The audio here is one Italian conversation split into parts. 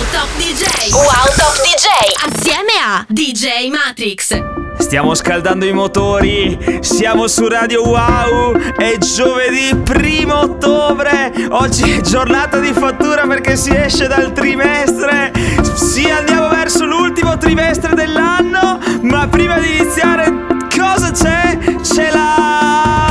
Wow Top DJ Wow Top DJ Assieme a DJ Matrix. Stiamo scaldando i motori, siamo su Radio Wow, è giovedì primo ottobre, oggi è giornata di fattura perché si esce dal trimestre, sì andiamo verso l'ultimo trimestre dell'anno, ma prima di iniziare cosa c'è? C'è la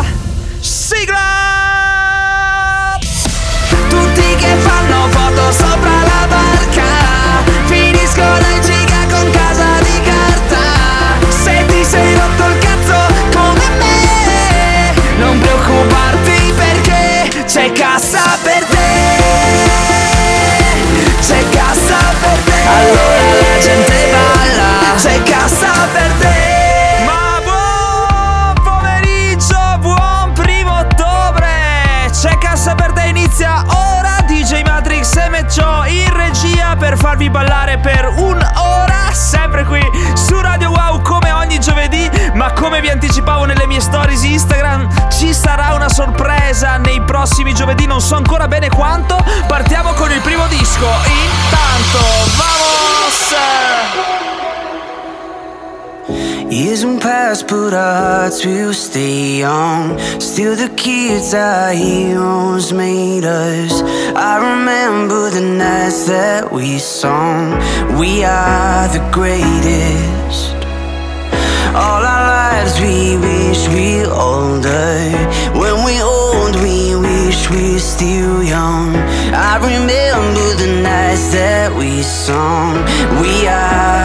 farvi ballare per un'ora, sempre qui su Radio Wow come ogni giovedì, ma come vi anticipavo nelle mie stories Instagram ci sarà una sorpresa nei prossimi giovedì, non so ancora bene quanto, partiamo con il primo disco, intanto vamos! Years won't pass, but our hearts will stay young. Still, the kids our heroes made us. I remember the nights that we sung. We are the greatest. All our lives we wish we older. When we old, we wish we're still young. I remember the nights that we sung. We are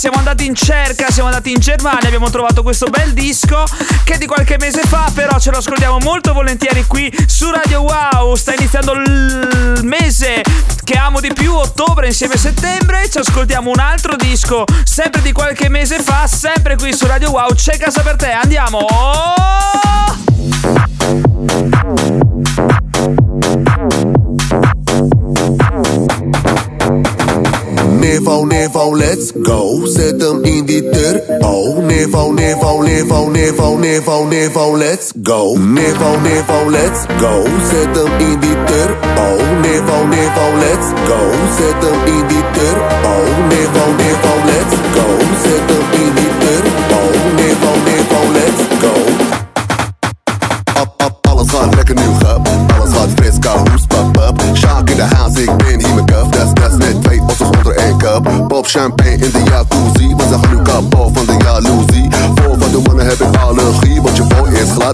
Siamo andati in cerca, siamo andati in Germania, abbiamo trovato questo bel disco che è di qualche mese fa, però ce lo ascoltiamo molto volentieri qui su Radio Wow. Sta iniziando il mese che amo di più, ottobre insieme a settembre. Ci ascoltiamo un altro disco, sempre di qualche mese fa, sempre qui su Radio Wow. C'è casa per te, andiamo! Nevo, Nevo, let's go. Zet hem in die turbo. Oh, Nevo, Nevo, Nevo, Nevo, Nevo, Nevo, let's go. Nevo, Nevo, let's go. Zet hem in die turbo. Nevo, Nevo, let's go. Zet hem in die turbo. Nevo, Nevo, let's go. Zet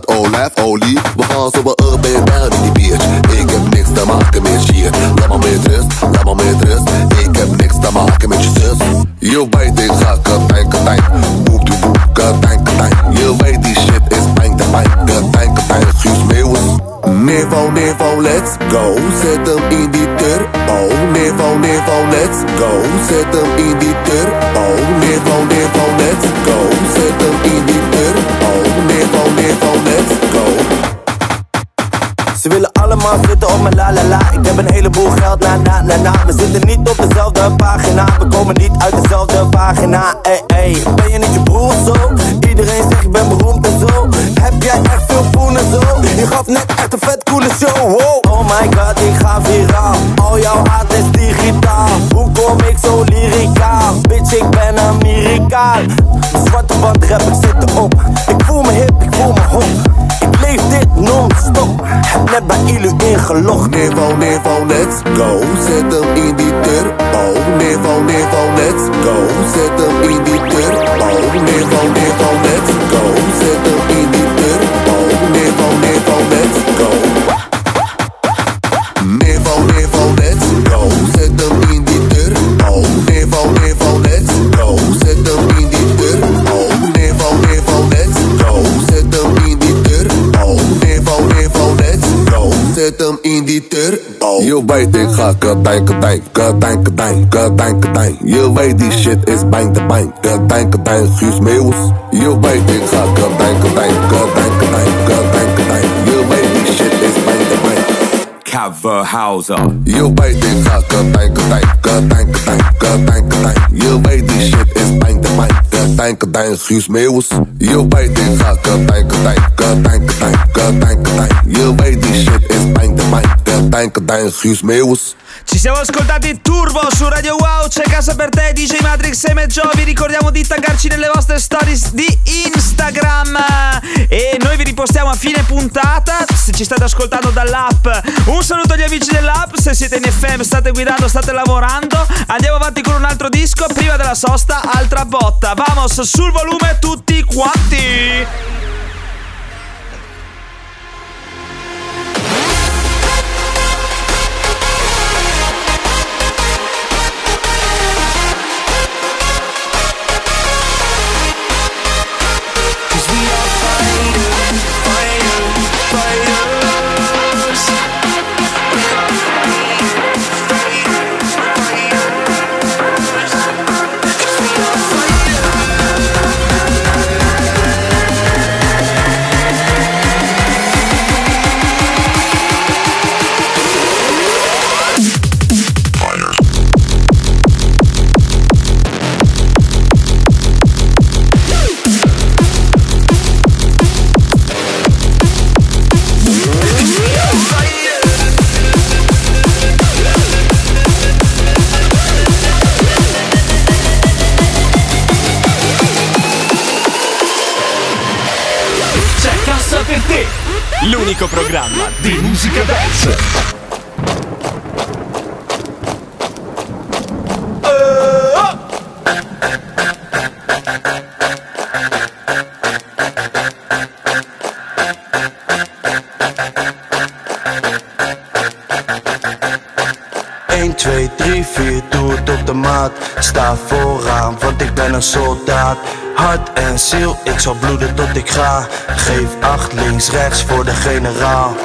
boy is glad, olijfolie. We gaan up en down in die bitch. Ik heb niks te maken met shit. Laat maar met rust, laat maar met rust. Ik heb niks te maken met je. Je weet ik ga katijn, katijn. Boep, doe, boep. Je weet die shit is pijn, te pijn. Katijn, katijn, Guus Meeuwis. Nevo, Nevo, let's go. Zet hem in die turbo. Nevo, Nevo, let's go. Zet hem in die turbo. Nevo, Nevo, let's go. Zet hem in la la la. Ik heb een heleboel geld, na na na na. We zitten niet op dezelfde pagina. We komen niet uit dezelfde pagina Ey ey, ben je niet je broer zo? Iedereen zegt ik ben beroemd en zo. Heb jij echt veel poen en zo? Je gaf net echt een vet coole show wow. Oh my god, ik ga viraal. Al jouw haat is digitaal. Hoe kom ik zo lyricaal? Bitch, ik ben Amerikaan zwarte band rap, ik zit erop. Ik voel me hip, ik voel me hop Leef dit non-stop Heb net bij Ilu ingelogd Nevo, Nevo, let's go. Zet hem in die turbo. Nevo, Nevo, let's go. Zet hem in die turbo. Nevo, Nevo, let's go. Zet hem up, good bang, good bang, good bang, good bang, good bang, good bang. You weet die shit is bang de bang, good bang, good bang, Guus Meeuws. Je weet ik ga good bang, good bang, good bang, good bang, good bang, good You Je this. die shit is bang de bang. Coverhauser. Je weet ik ga good bang, good bang, good bang, good bang, good bang, good bang. Je weet die shit is bang de bang. Katijn, katijn, Guus Meeuwis. Je weet ik ga katijn, katijn, katijn, katijn, katijn, katijn. Je weet die shit is bang te bang. Katijn, katijn, Guus Meeuwis. Ci siamo ascoltati Turbo su Radio Wow, c'è casa per te, DJ Matrix e me Joe. Vi ricordiamo di taggarci nelle vostre stories di Instagram. E noi vi ripostiamo a fine puntata. Se ci state ascoltando dall'app, un saluto agli amici dell'app. Se siete in FM, state guidando, state lavorando. Andiamo avanti con un altro disco. Prima della sosta, altra botta. Vamos sul volume tutti quanti. Ik zal bloeden tot ik ga. Geef acht links, rechts voor de generaal.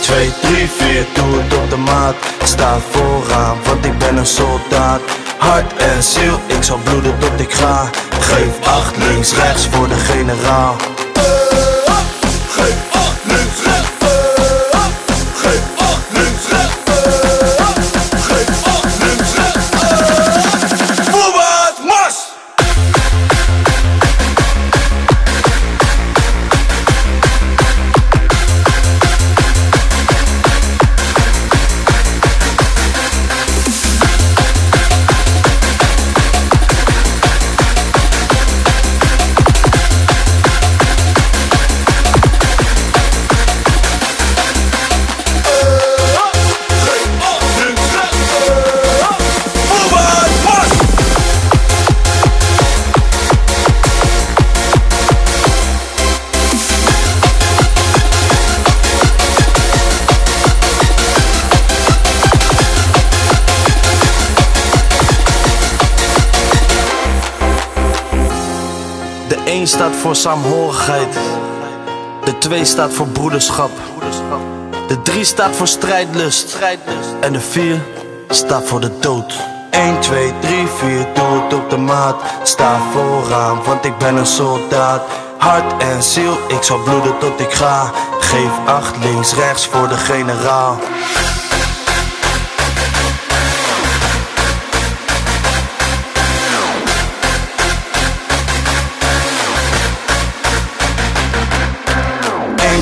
Twee, drie, vier, doe het op de maat. Sta vooraan, want ik ben een soldaat. Hart en ziel, ik zal bloeden tot ik ga. Geef acht links, rechts voor de generaal voor saamhorigheid. De 2 staat voor broederschap. De 3 staat voor strijdlust. En de 4 staat voor de dood. 1, 2, 3, 4, doe het op de maat. Sta vooraan, want ik ben een soldaat. Hart en ziel, ik zal bloeden tot ik ga. Geef acht links, rechts voor de generaal.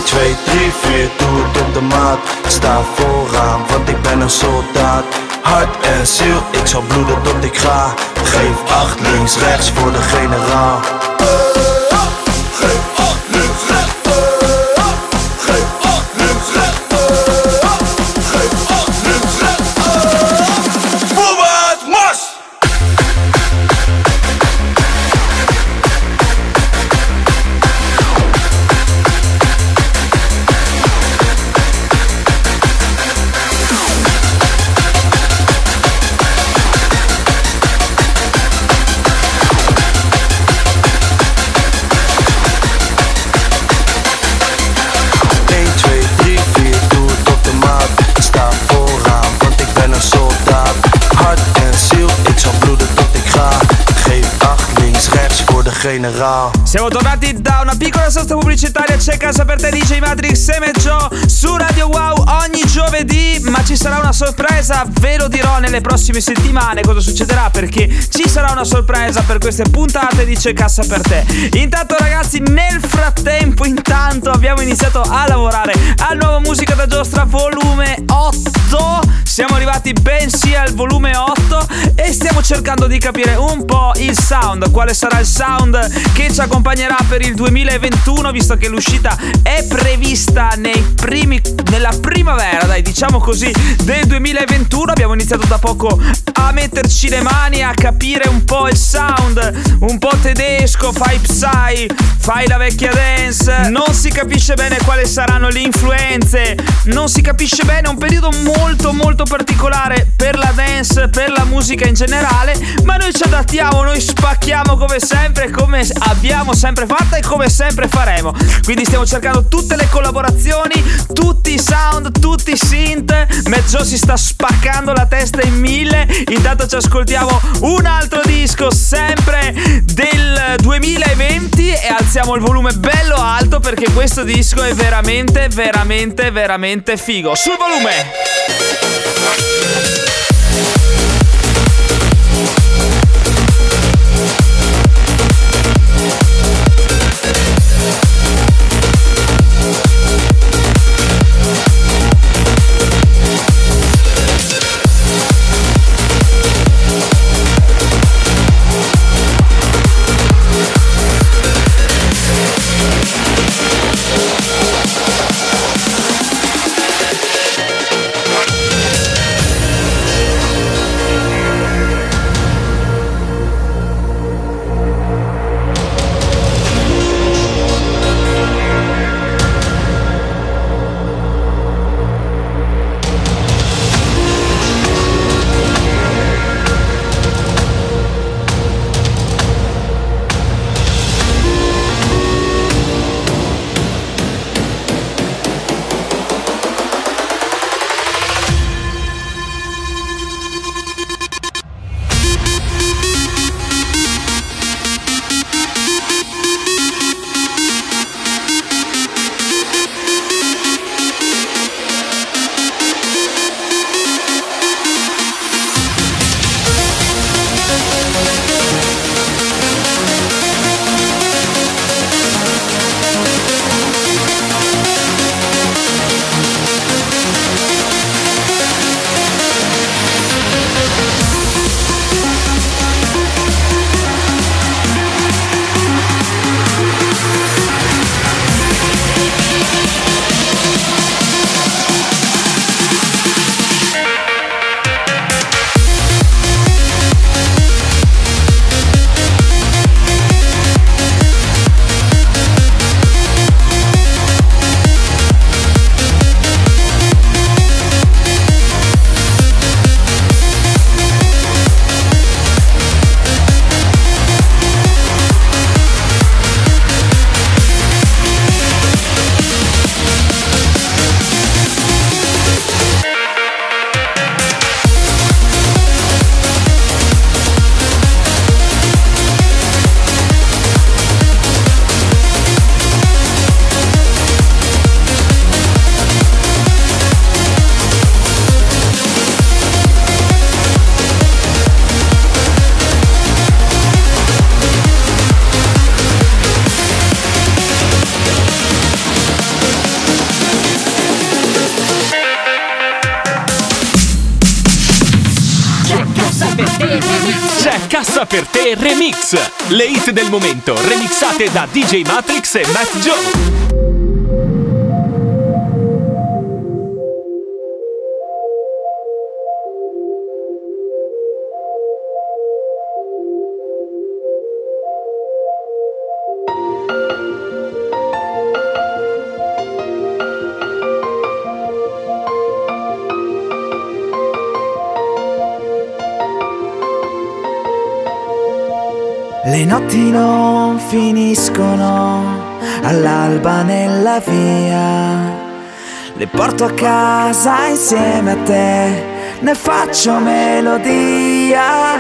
2, 3, 4, doe het op de maat. Sta vooraan, want ik ben een soldaat. Hart en ziel, ik zal bloeden tot ik ga. Geef acht links, rechts voor de generaal generale Siamo tornati da una piccola sosta pubblicitaria C'è casa per te DJ Matrix e Joe Su Radio Wow ogni giovedì Ma ci sarà una sorpresa Ve lo dirò nelle prossime settimane cosa succederà Perché ci sarà una sorpresa per queste puntate di C'è casa per te. Intanto ragazzi nel frattempo Intanto abbiamo iniziato a lavorare Al nuovo Musica da Giostra volume 8 Siamo arrivati ben sia al volume 8 E stiamo cercando di capire un po' il sound. Quale sarà il sound che ci accompagnerà per il 2021 visto che l'uscita è prevista primi, nella primavera, dai diciamo così, del 2021. Abbiamo iniziato da poco a metterci le mani, a capire un po' il sound, un po' tedesco, fai psy, fai la vecchia dance, non si capisce bene quali saranno le influenze, non si capisce bene, un periodo molto molto particolare per la dance, per la musica in generale, ma noi ci adattiamo, noi spacchiamo come sempre come abbiamo sempre fatto e come sempre faremo. Quindi stiamo cercando tutte le collaborazioni, tutti i sound, tutti i synth. Mezzo si sta spaccando la testa in mille. Intanto ci ascoltiamo un altro disco sempre del 2020 e alziamo il volume bello alto perché questo disco è veramente, veramente, veramente figo. Sul volume! Le hit del momento remixate da DJ Matrix e Matt Joe. Le notti non finiscono all'alba nella via. Le porto a casa insieme a te, ne faccio melodia.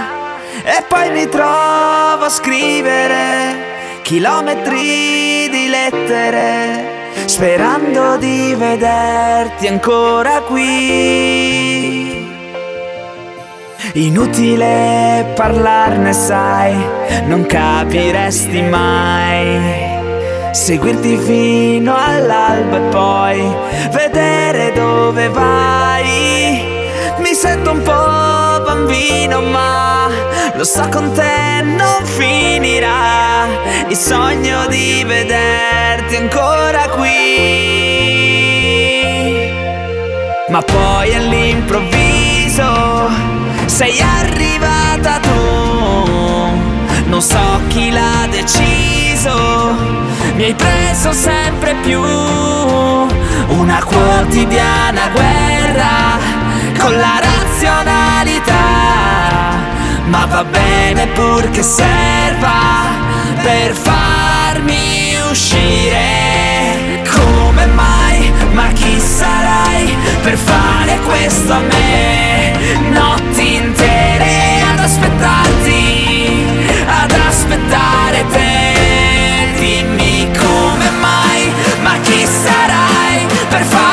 E poi mi trovo a scrivere chilometri di lettere, sperando di vederti ancora qui. Inutile parlarne, sai, non capiresti mai. Seguirti fino all'alba e poi vedere dove vai. Mi sento un po' bambino, ma lo so con te non finirà. Il sogno di vederti ancora qui. Ma poi all'improvviso sei arrivata tu, non so chi l'ha deciso, mi hai preso sempre più, una quotidiana guerra con la razionalità, ma va bene purché serva per farmi uscire, come mai, ma chi sarai per fare questo a me? Notti intere ad aspettarti, ad aspettare te. Dimmi come mai, ma chi sarai per farmi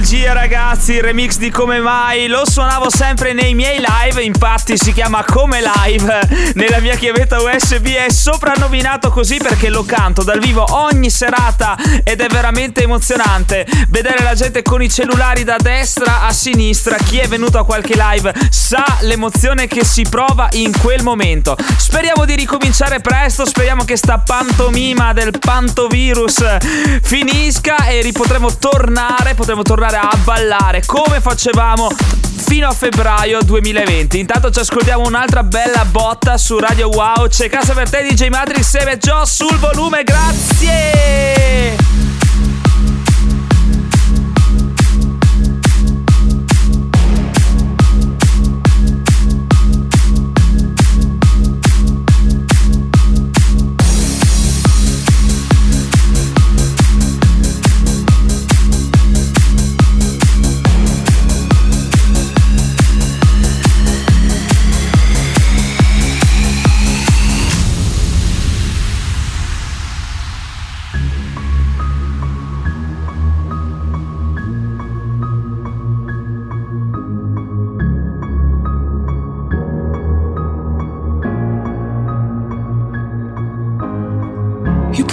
nostalgia ragazzi, il remix di Come Mai, lo suonavo sempre nei miei live, infatti si chiama Come Live nella mia chiavetta USB, è soprannominato così perché lo canto dal vivo ogni serata ed è veramente emozionante vedere la gente con i cellulari da destra a sinistra, chi è venuto a qualche live sa l'emozione che si prova in quel momento. Speriamo di ricominciare presto, speriamo che sta pantomima del pantovirus finisca e ripotremo tornare, potremo tornare a ballare come facevamo fino a febbraio 2020. Intanto ci ascoltiamo un'altra bella botta su Radio Wow. C'è casa per te DJ Matrix e Joe sul volume, grazie!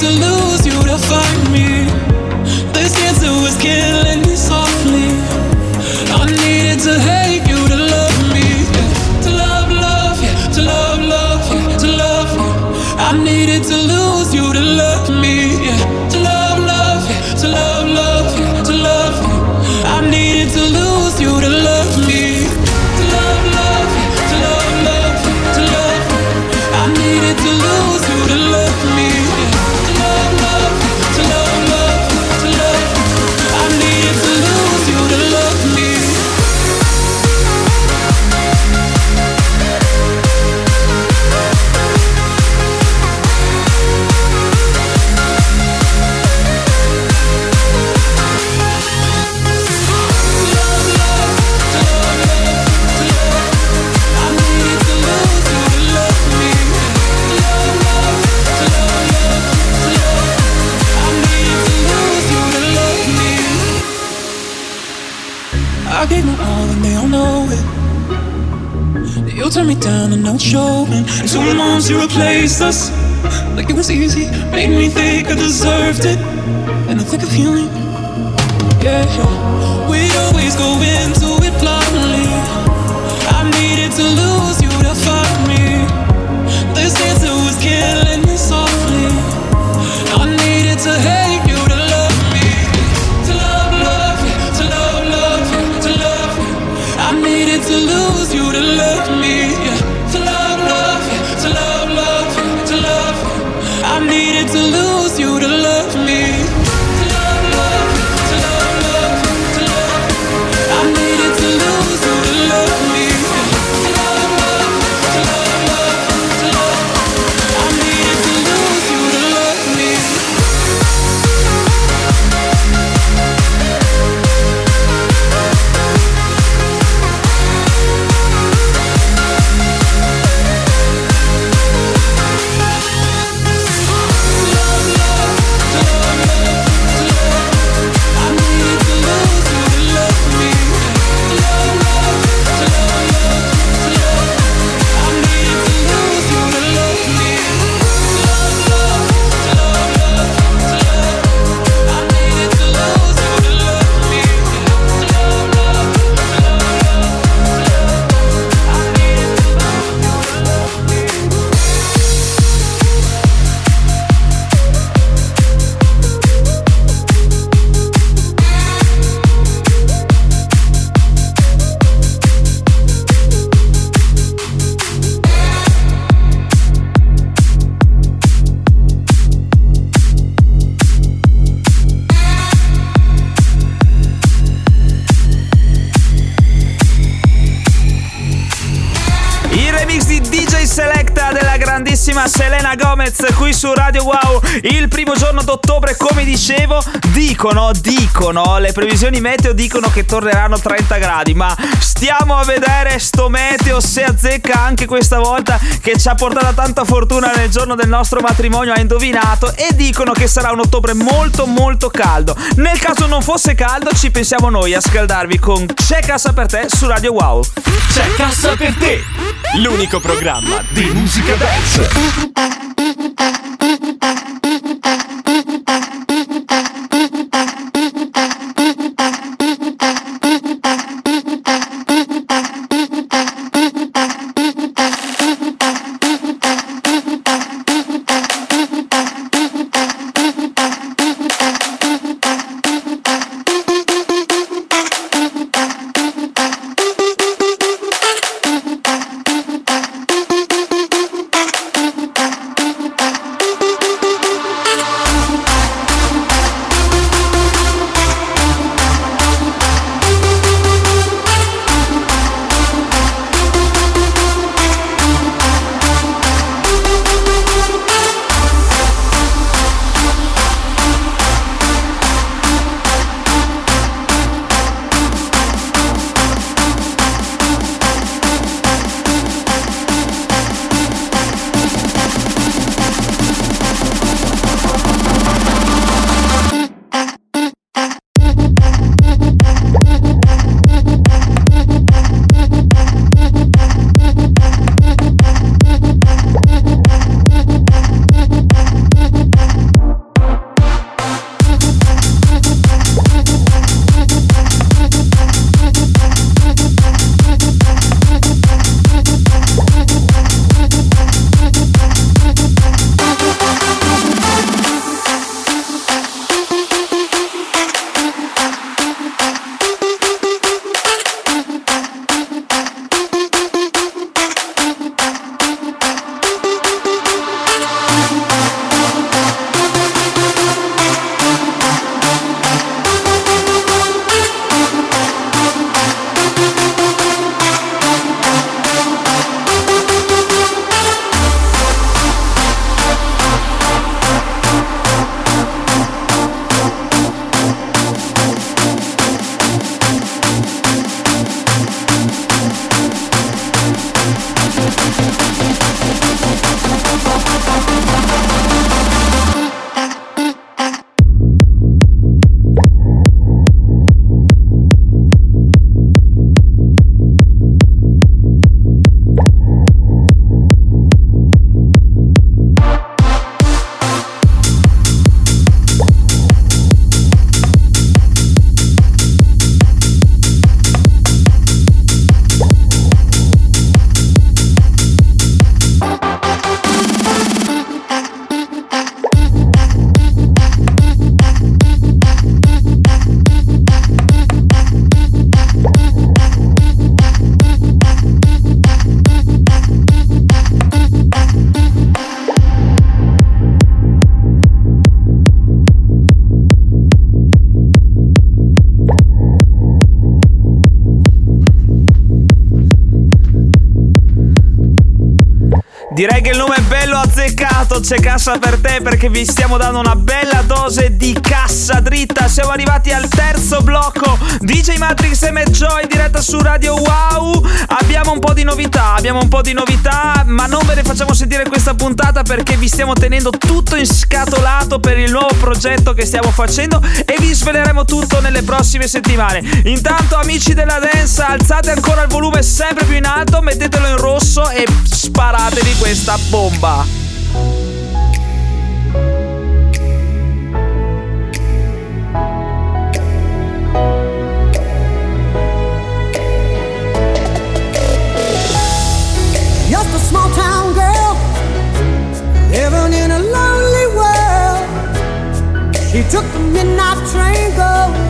to lose you to find me. This cancer was killing me softly. I needed to hate You turned me down and now it's showing. And two months you replaced us like it was easy. Made me think I deserved it, and I think of healing. Yeah, we always go into it blindly. I needed to lose you to find me. This answer was killing me softly. I needed to hate you to love me. To love, love you, to love, love to love you. I needed to lose you to love Gomez qui su Radio Wow. Il primo giorno d'ottobre come dicevo dicono dicono le previsioni meteo dicono che torneranno 30 gradi ma stiamo a vedere sto meteo se azzecca anche questa volta che ci ha portato tanta fortuna nel giorno del nostro matrimonio ha indovinato e dicono che sarà un ottobre molto molto caldo nel caso non fosse caldo ci pensiamo noi a scaldarvi con C'è cassa per te su Radio Wow C'è cassa per te, l'unico programma di musica dance. C'è cassa per te perché vi stiamo dando una bella dose di cassa dritta. Siamo arrivati al terzo blocco. DJ Matrix e Joy diretta su Radio Wow. Abbiamo un po' di novità, abbiamo un po' di novità, ma non ve ne facciamo sentire questa puntata perché vi stiamo tenendo tutto inscatolato per il nuovo progetto che stiamo facendo e vi sveleremo tutto nelle prossime settimane. Intanto amici della dance, alzate ancora il volume sempre più in alto, mettetelo in rosso e sparatevi questa bomba. Took the midnight train going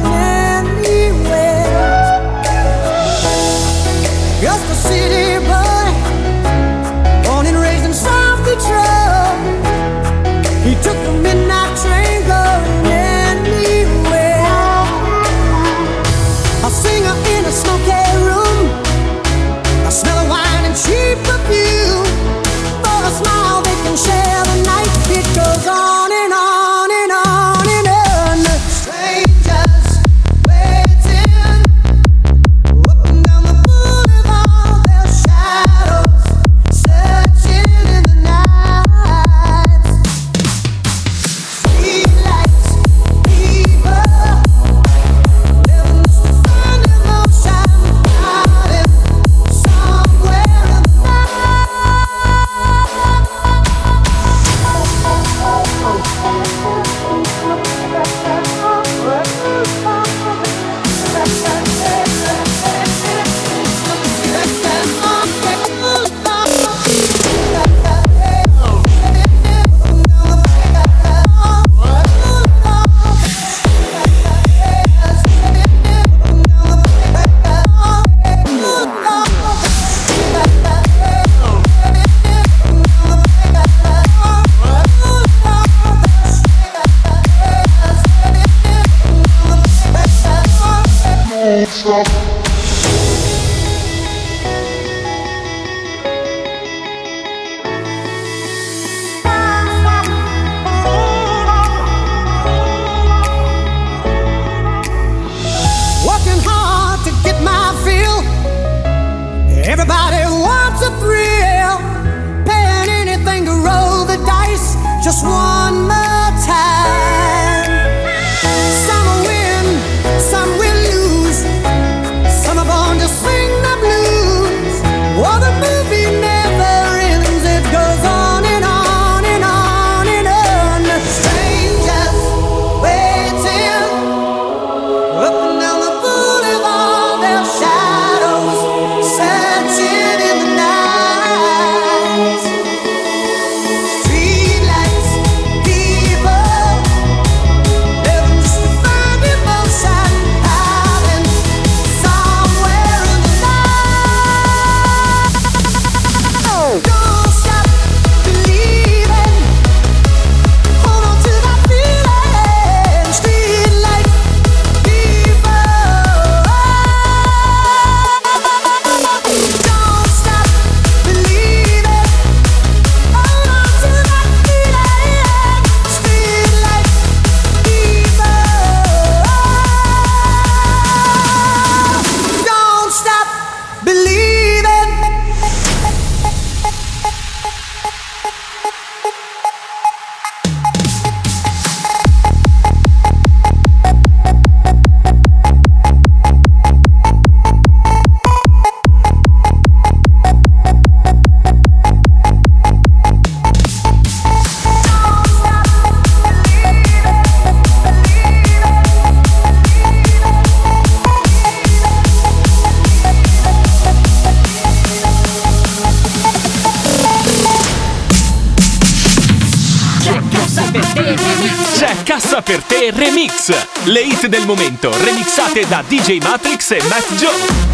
hit del momento, remixate da DJ Matrix e Matt Joe.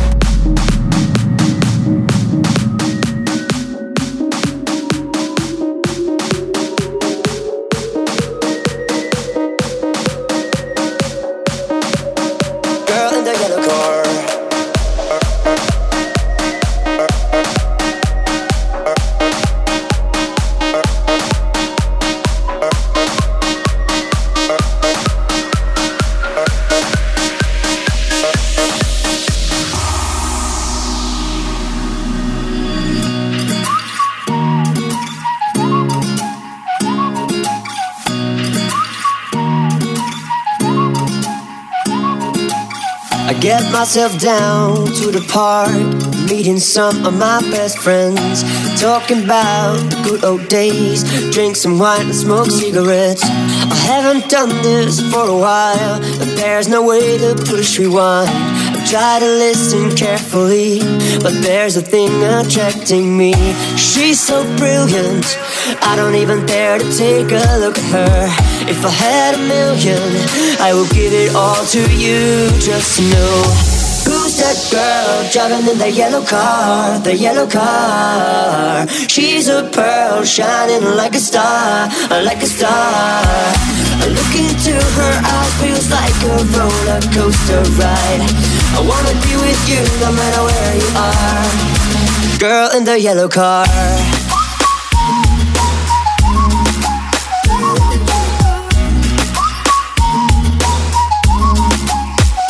Get myself down to the park, meeting some of my best friends, talking about the good old days, drink some wine and smoke cigarettes. I haven't done this for a while, but there's no way to push rewind. Try to listen carefully, but there's a thing attracting me. She's so brilliant, I don't even dare to take a look at her. If I had a million, I would give it all to you just know. Who's that girl driving in the yellow car? The yellow car. She's a pearl shining like a star, like a star. Look into her eyes feels like a roller coaster ride. I wanna be with you no matter where you are. Girl in the yellow car.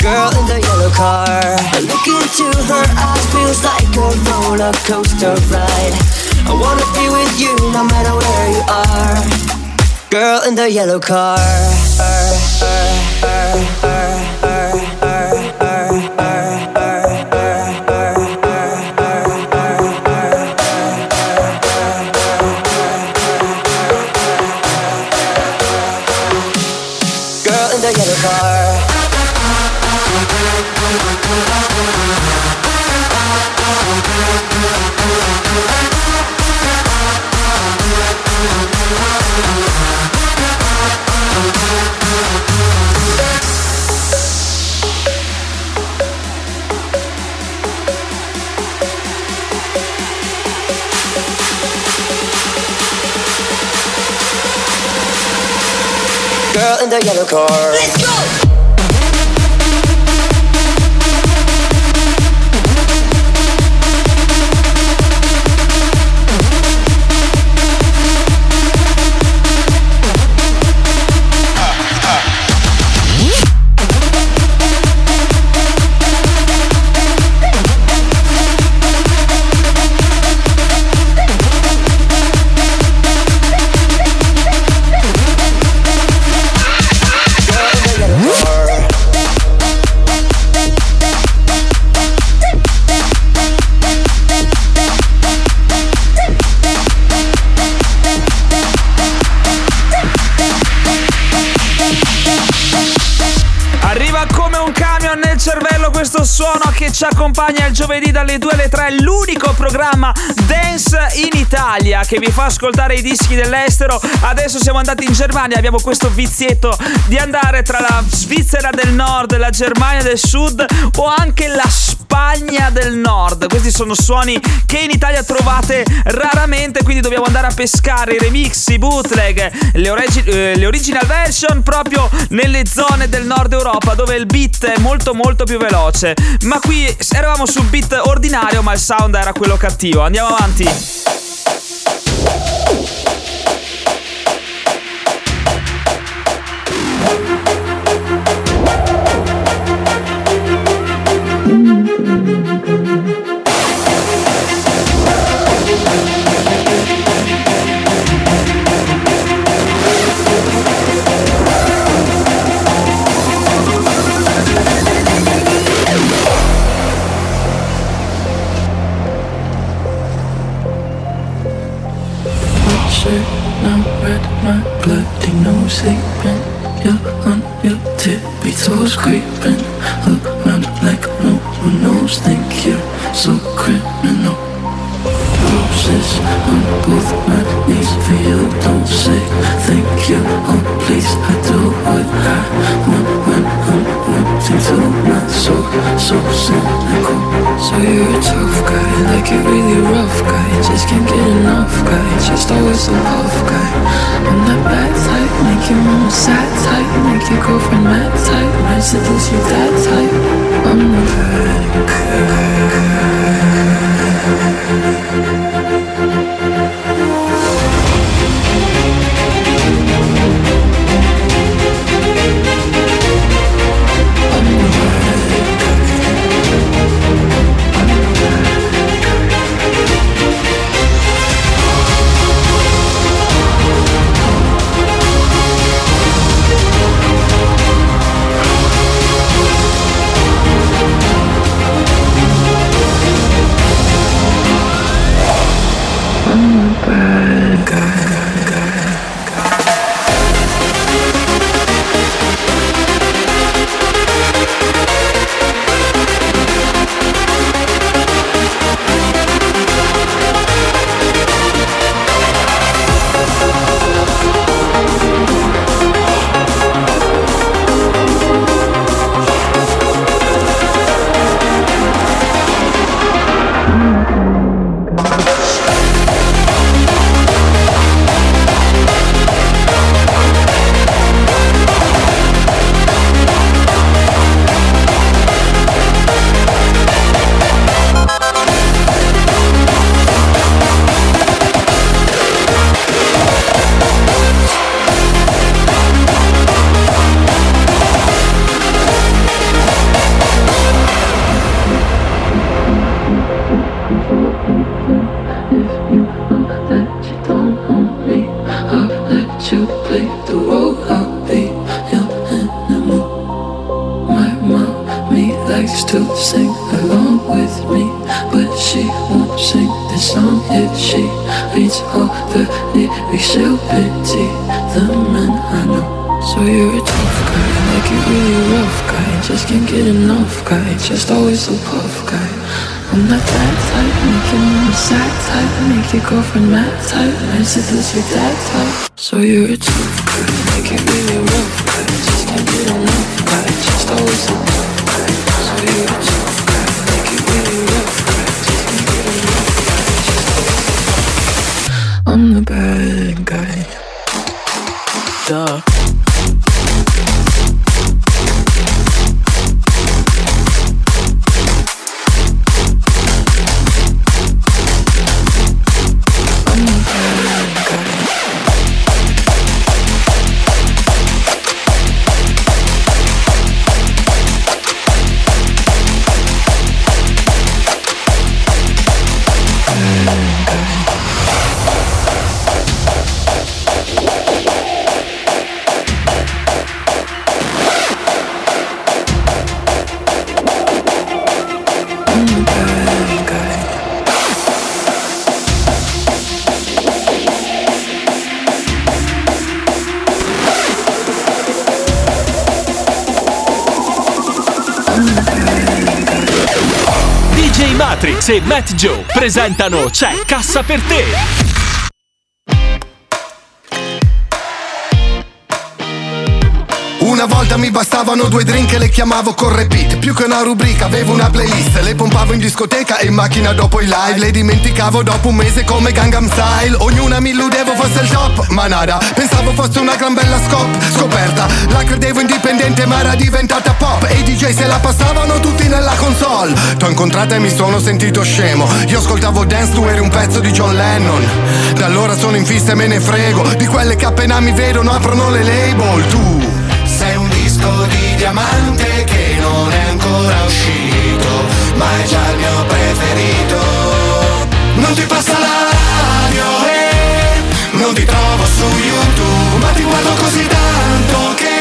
girl in the yellow car. I Look into her eyes, feels like a roller coaster ride. I wanna be with you no matter where you are. Girl in the yellow car. Che vi fa ascoltare i dischi dell'estero. Adesso siamo andati in Germania, abbiamo questo vizietto di andare tra la Svizzera del Nord, la Germania del Sud o anche la Spagna del Nord. Questi sono suoni che in Italia trovate raramente, quindi dobbiamo andare a pescare i remix, i bootleg, le, origi- eh, le original version proprio nelle zone del nord Europa dove il beat è molto molto più veloce. Ma qui eravamo sul beat ordinario, ma il sound era quello cattivo. Andiamo avanti. On your tippy toes creeping around like no one knows. Think you're so criminal. Roses on both my knees for you. Don't say thank you. Oh please, I do what I want when I'm wanting to. Not so so cynical. So you're a tough guy, like a really rough guy. Just can't get enough guy. Just always so puff guy. I'm that bad type, make your mom sad type, make your girlfriend mad type. Might seduce your dad type. I'm you really rough guy. Just can't get enough guy, just always a puff guy. I'm not that type, make your mama sad type, make your girlfriend mad type, might seduce your dad type. So you're a tough guy, like you really rough guy. Just can't get enough guy, just always a Matrix e Matt Joe presentano C'è cassa per te. Una volta mi bastavano due drink e le chiamavo con repeat Più che una rubrica avevo una playlist. Le pompavo in discoteca e in macchina dopo i live. Le dimenticavo dopo un mese come Gangnam Style. Ognuna mi illudevo fosse il top, ma nada. Pensavo fosse una gran bella scop, scoperta. La credevo indipendente ma era diventata pop. E i DJ se la passavano tutti nella console. T'ho incontrata e mi sono sentito scemo. Io ascoltavo dance, tu eri un pezzo di John Lennon. Da allora sono in fissa e me ne frego. Di quelle che appena mi vedono aprono le label. Tu disco di diamante che non è ancora uscito, ma è già il mio preferito. Non ti passa la radio e non ti trovo su YouTube, ma ti guardo così tanto che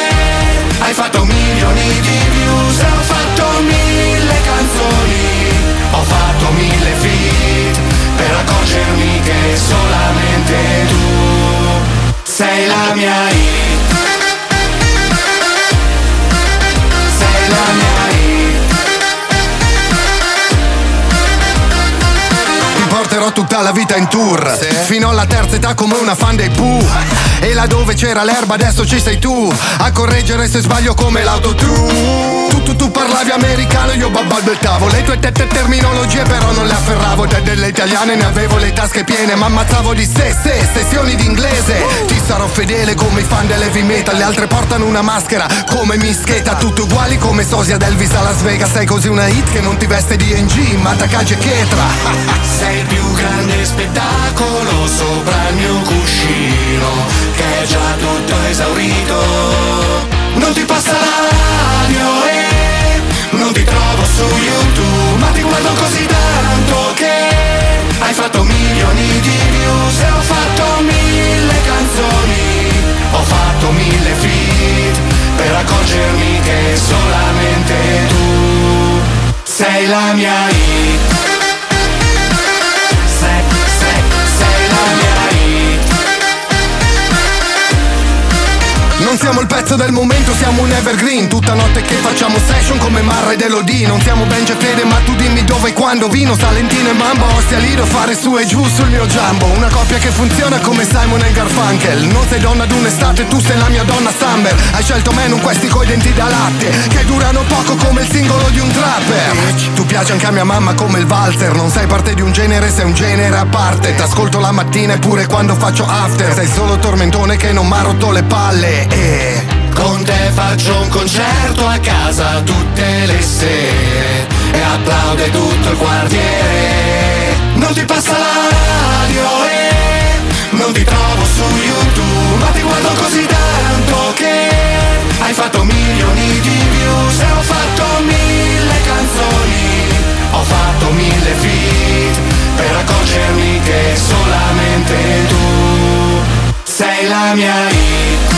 hai fatto milioni di views ho fatto mille canzoni, ho fatto mille feat per accorgermi che solamente tu sei la mia hit. Sei porterò tutta la vita in tour. Fino alla terza età come una fan dei Pooh. E là dove c'era l'erba adesso ci sei tu A correggere se sbaglio come l'autotune. Tu, tu, tu parlavi americano io babbalbettavo Le tue tette terminologie però non le afferravo. Te delle italiane ne avevo le tasche piene Ma ammazzavo di sé, sé, sessioni di inglese. Ti sarò fedele come i fan dell'heavy metal Le altre portano una maschera come mischeta Tutti uguali come sosia d'Elvis a Las Vegas. Sei così una hit che non ti veste di NG Ma Takagi e Ketra. Sei il più grande spettacolo sopra il mio cuscino Che è già tutto esaurito. Non ti passa la radio e non ti trovo su YouTube Ma ti guardo così tanto che hai fatto milioni di views E ho fatto mille canzoni. Ho fatto mille feat Per accorgermi che solamente tu Sei la mia hit Non siamo il pezzo del momento, siamo un evergreen. Tutta notte che facciamo session come Marra ed Elodie Non siamo Benji e Fede ma tu dimmi dove e quando. Vino, Salentino e Mambo, Ostia Lido Fare su e giù sul mio jumbo Una coppia che funziona come Simon e Garfunkel. Non sei donna d'un'estate, tu sei la mia donna Summer. Hai scelto me, non questi coi denti da latte Che durano poco come il singolo di un trapper. Tu piaci anche a mia mamma come il valzer. Non sei parte di un genere, sei un genere a parte. T'ascolto la mattina e pure quando faccio after. Sei solo tormentone che non m'ha rotto le palle E con te faccio un concerto a casa tutte le sere E applaude tutto il quartiere. Non ti passa la radio e non ti trovo su YouTube Ma ti guardo così tanto che hai fatto milioni di views E ho fatto mille canzoni Ho fatto mille feat Per accorgermi che solamente tu sei la mia hit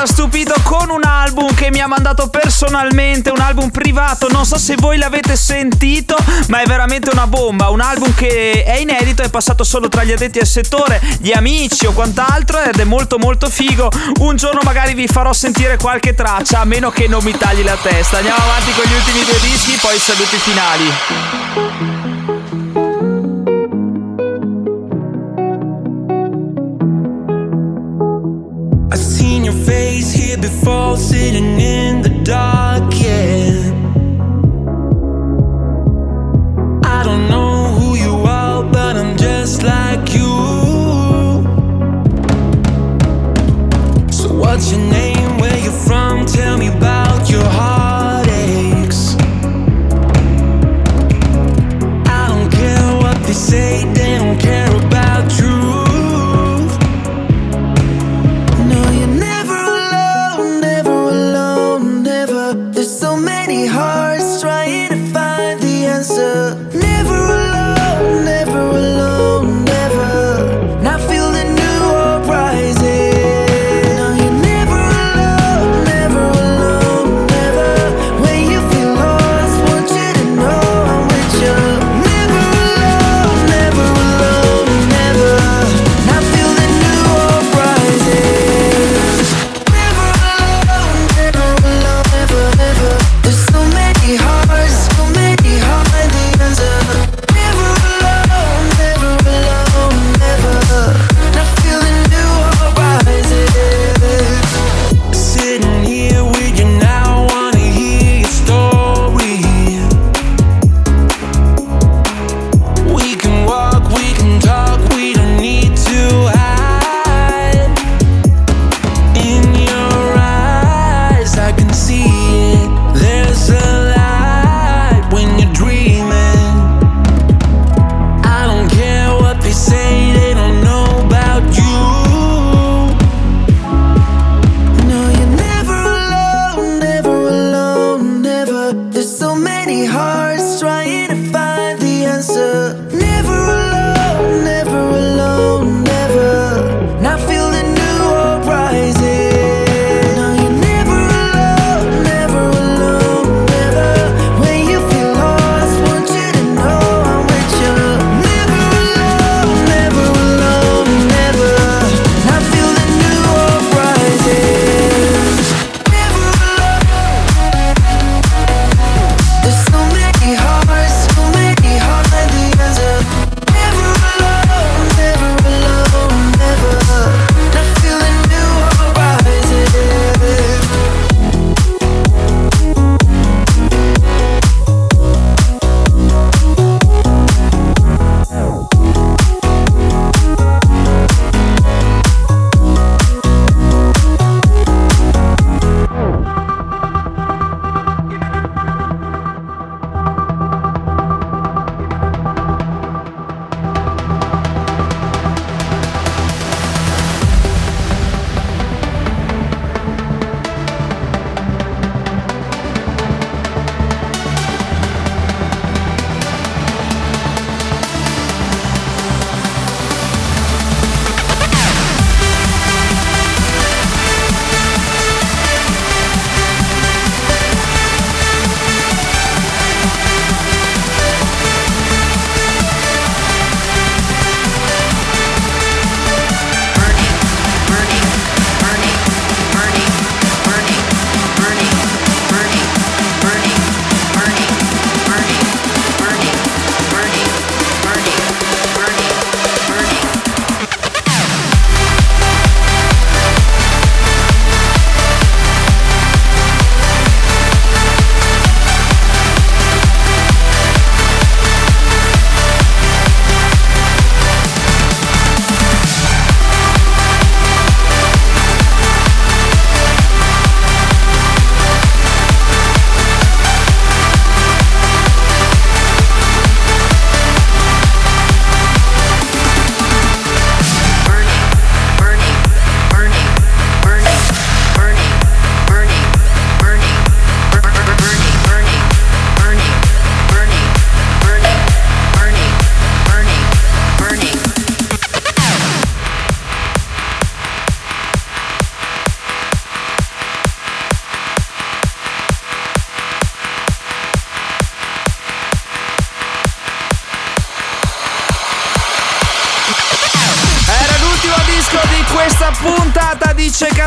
ha stupito con un album che mi ha mandato personalmente, un album privato. Non so se voi l'avete sentito, ma è veramente una bomba. Un album che è inedito, è passato solo tra gli addetti al settore, gli amici o quant'altro ed è molto molto figo. Un giorno magari vi farò sentire qualche traccia, a meno che non mi tagli la testa. Andiamo avanti con gli ultimi due dischi, poi i saluti finali. Face here before sitting in the dark,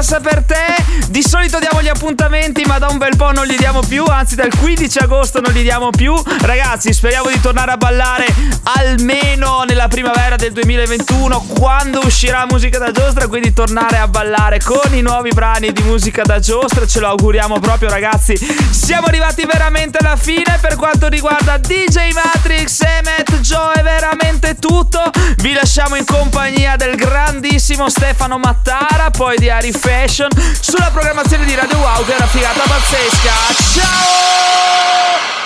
Cassa per te. Appuntamenti, ma da un bel po' non li diamo più. Anzi, dal 15 agosto non li diamo più. Ragazzi, speriamo di tornare a ballare almeno nella primavera del 2021, quando uscirà musica da giostra. Quindi tornare a ballare con i nuovi brani di musica da giostra. Ce lo auguriamo proprio, ragazzi. Siamo arrivati veramente alla fine per quanto riguarda DJ Matrix e Matt Joe. È veramente tutto. Vi lasciamo in compagnia del grandissimo Stefano Mattara, poi di Ari Fashion, sulla programmazione di Radio Wow che è una figata pazzesca. Ciao!